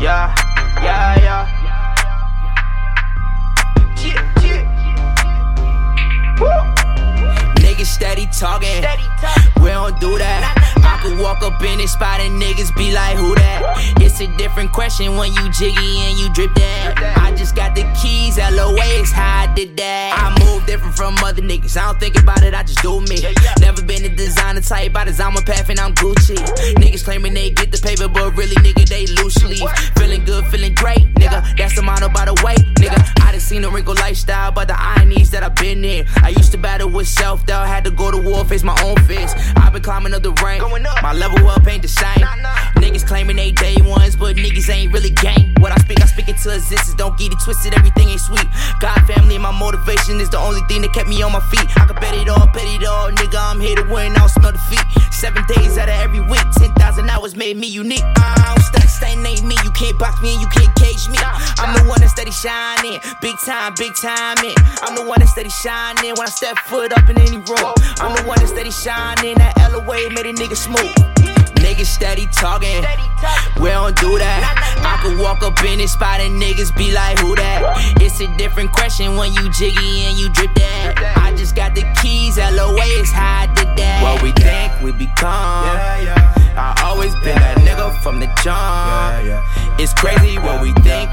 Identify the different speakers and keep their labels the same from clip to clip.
Speaker 1: Yeah, yeah, yeah. Niggas steady talking, we don't do that. I could walk up in this spot and niggas be like, who that? It's a different question when you jiggy and you drip that. I just got the keys, LOA is how I did that. I move different from other niggas, I don't think about it, I just do me. Never been a designer type, I design my path and I'm Gucci. Niggas claiming they get the paper, but really, nigga, they loose leaf. Feeling good, feeling great, nigga. That's the motto by the way, nigga. I done seen the wrinkle lifestyle, but the ironies that I've been in. I used to battle with self doubt, had to go to war, face my own fears. I've been climbing up the rank. My level up ain't the same. Niggas claiming they day ones, but niggas ain't really gang. What I to existence. Don't get it twisted, everything ain't sweet. God, family, and my motivation is the only thing that kept me on my feet. I can bet it all, bet it all, nigga. I'm here to win, I don't smell defeat. Seven days out of every week, 10,000 hours made me unique. I don't study, staying ain't me. You can't box me and you can't cage me. I'm the one that steady shining, big time, big time. In. I'm the one that steady shining when I step foot up in any room. I'm the one that steady shining, that LOA made a nigga smooth. Niggas steady talking, we don't do that. Could walk up in this spot and niggas be like, who that? It's a different question when you jiggy and you drip that. I just got the keys, LOA is how I did that. What we think we become. I always been that nigga from the jump. It's crazy what we think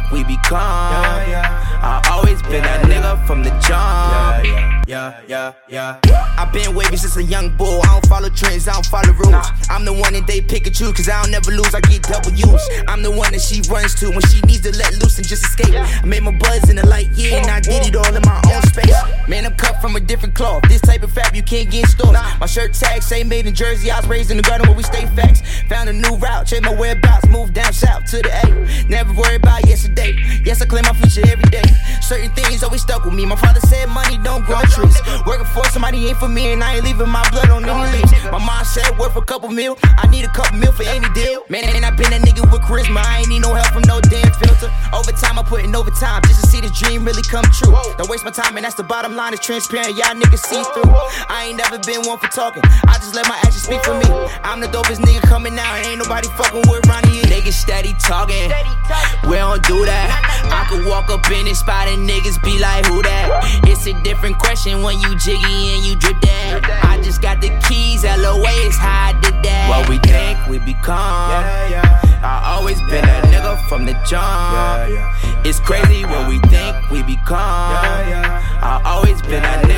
Speaker 2: Yeah, yeah, yeah.
Speaker 1: I've been wavy since a young bull. I don't follow trends, I don't follow rules. I'm the one that they pick and choose, cause I don't never lose. I get double use. I'm the one that she runs to when she needs to let loose and just escape. I made my buzz in the light, yeah, and I did it all in my own space. Man, I'm cut from a different cloth. This type of fab you can't get in stores. My shirt tag say made in Jersey. I was raised in the garden where we stay facts. Found a new route, changed my whereabouts, moved down south to the A. Never worry about yesterday. Yes, I claim my future every day. Certain things always stuck with me. My father said money for somebody ain't for me, and I ain't leaving my blood on any leaves. My mom said worth a couple mil. I need a couple mil for any deal. Man, ain't I been a nigga with charisma. I ain't need no help from no damn filter. Overtime, I put in overtime just to see the dream really come true. Don't waste my time, and that's the bottom line. It's transparent, y'all niggas see through. I ain't never been one for talking. I just let my actions speak for me. I'm the dopest nigga coming out, and ain't nobody fucking with Ronnie. Niggas steady talking. We don't do that. I could walk up in this spot and niggas be like, different question when you jiggy and you drip that. I just got the keys, LOA is how I did that. What we think we become. I always been that nigga from the jump. It's crazy what we think we become. I always been that nigga